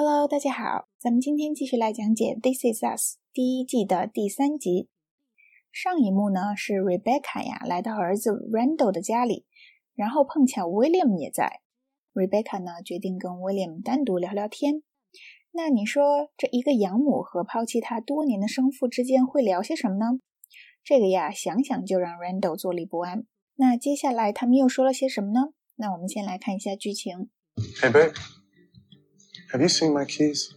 Hello，大家好，咱们今天继续来讲解《This Is Us》第一季的第三集。上一幕呢是 Rebecca 呀来到儿子 Randall 的家里，然后碰巧 William 也在。Rebecca 呢决定跟 William 单独聊聊天。那你说这一个养母和抛弃他多年的生父之间会聊些什么呢？这个呀想想就让 Randall 坐立不安。那接下来他们又说了些什么呢？那我们先来看一下剧情。Hey, babe. Have you seen my keys?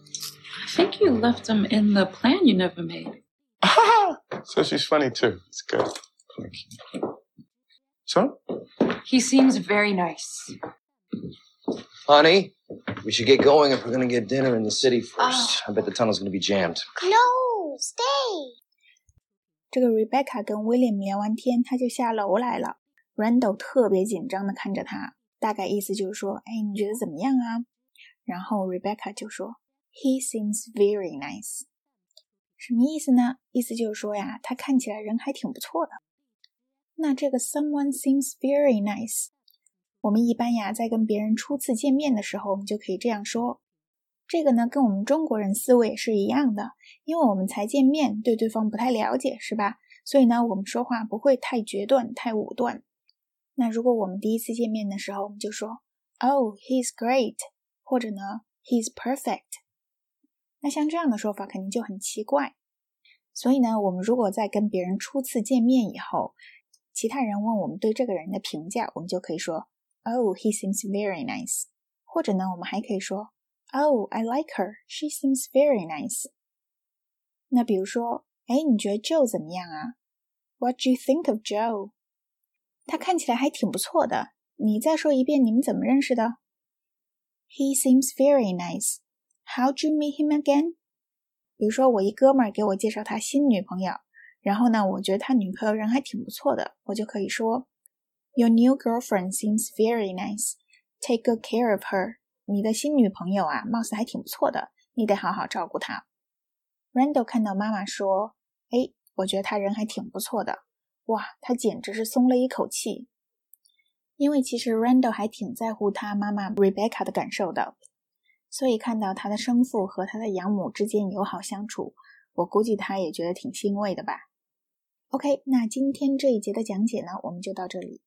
I think you left them in the plan you never made. so she's funny too. It's good. Thank you. So? He seems very nice. Honey, we should get going if we're gonna get dinner in the city first. I bet the tunnel's gonna be jammed. No, stay. 这个 Rebecca 跟 William 聊完天，他就下楼来了。Randall 特别紧张的看着他，大概意思就是说，哎，你觉得怎么样啊？ 然后 Rebecca 就说，He seems very nice。什么意思呢？意思就是说呀，他看起来人还挺不错的。那这个 someone seems very nice，我们一般呀在跟别人初次见面的时候，我们就可以这样说。这个呢跟我们中国人思维是一样的，因为我们才见面，对对方不太了解，是吧？所以呢，我们说话不会太决断、太武断。那如果我们第一次见面的时候，我们就说，Oh, he's great。或者呢，He's perfect。那像这样的说法肯定就很奇怪。所以呢，我们如果在跟别人初次见面以后，其他人问我们对这个人的评价，我们就可以说，Oh, he seems very nice。或者呢，我们还可以说，Oh, I like her. She seems very nice。那比如说，哎，你觉得 Joe 怎么样啊？What do you think of Joe？他看起来还挺不错的。你再说一遍，你们怎么认识的？He seems very nice. How'd you meet him again? 比如说，我一哥们儿给我介绍他新女朋友，然后呢，我觉得他女朋友人还挺不错的，我就可以说，Your new girlfriend seems very nice. Take good care of her. 你的新女朋友啊，貌似还挺不错的，你得好好照顾她。Randall 看到妈妈说：“哎，我觉得他人还挺不错的。”哇，他简直是松了一口气。因为其实 Randall 还挺在乎他妈妈 Rebecca 的感受的，所以看到他的生父和他的养母之间友好相处，我估计他也觉得挺欣慰的吧。OK，那今天这一节的讲解呢，我们就到这里。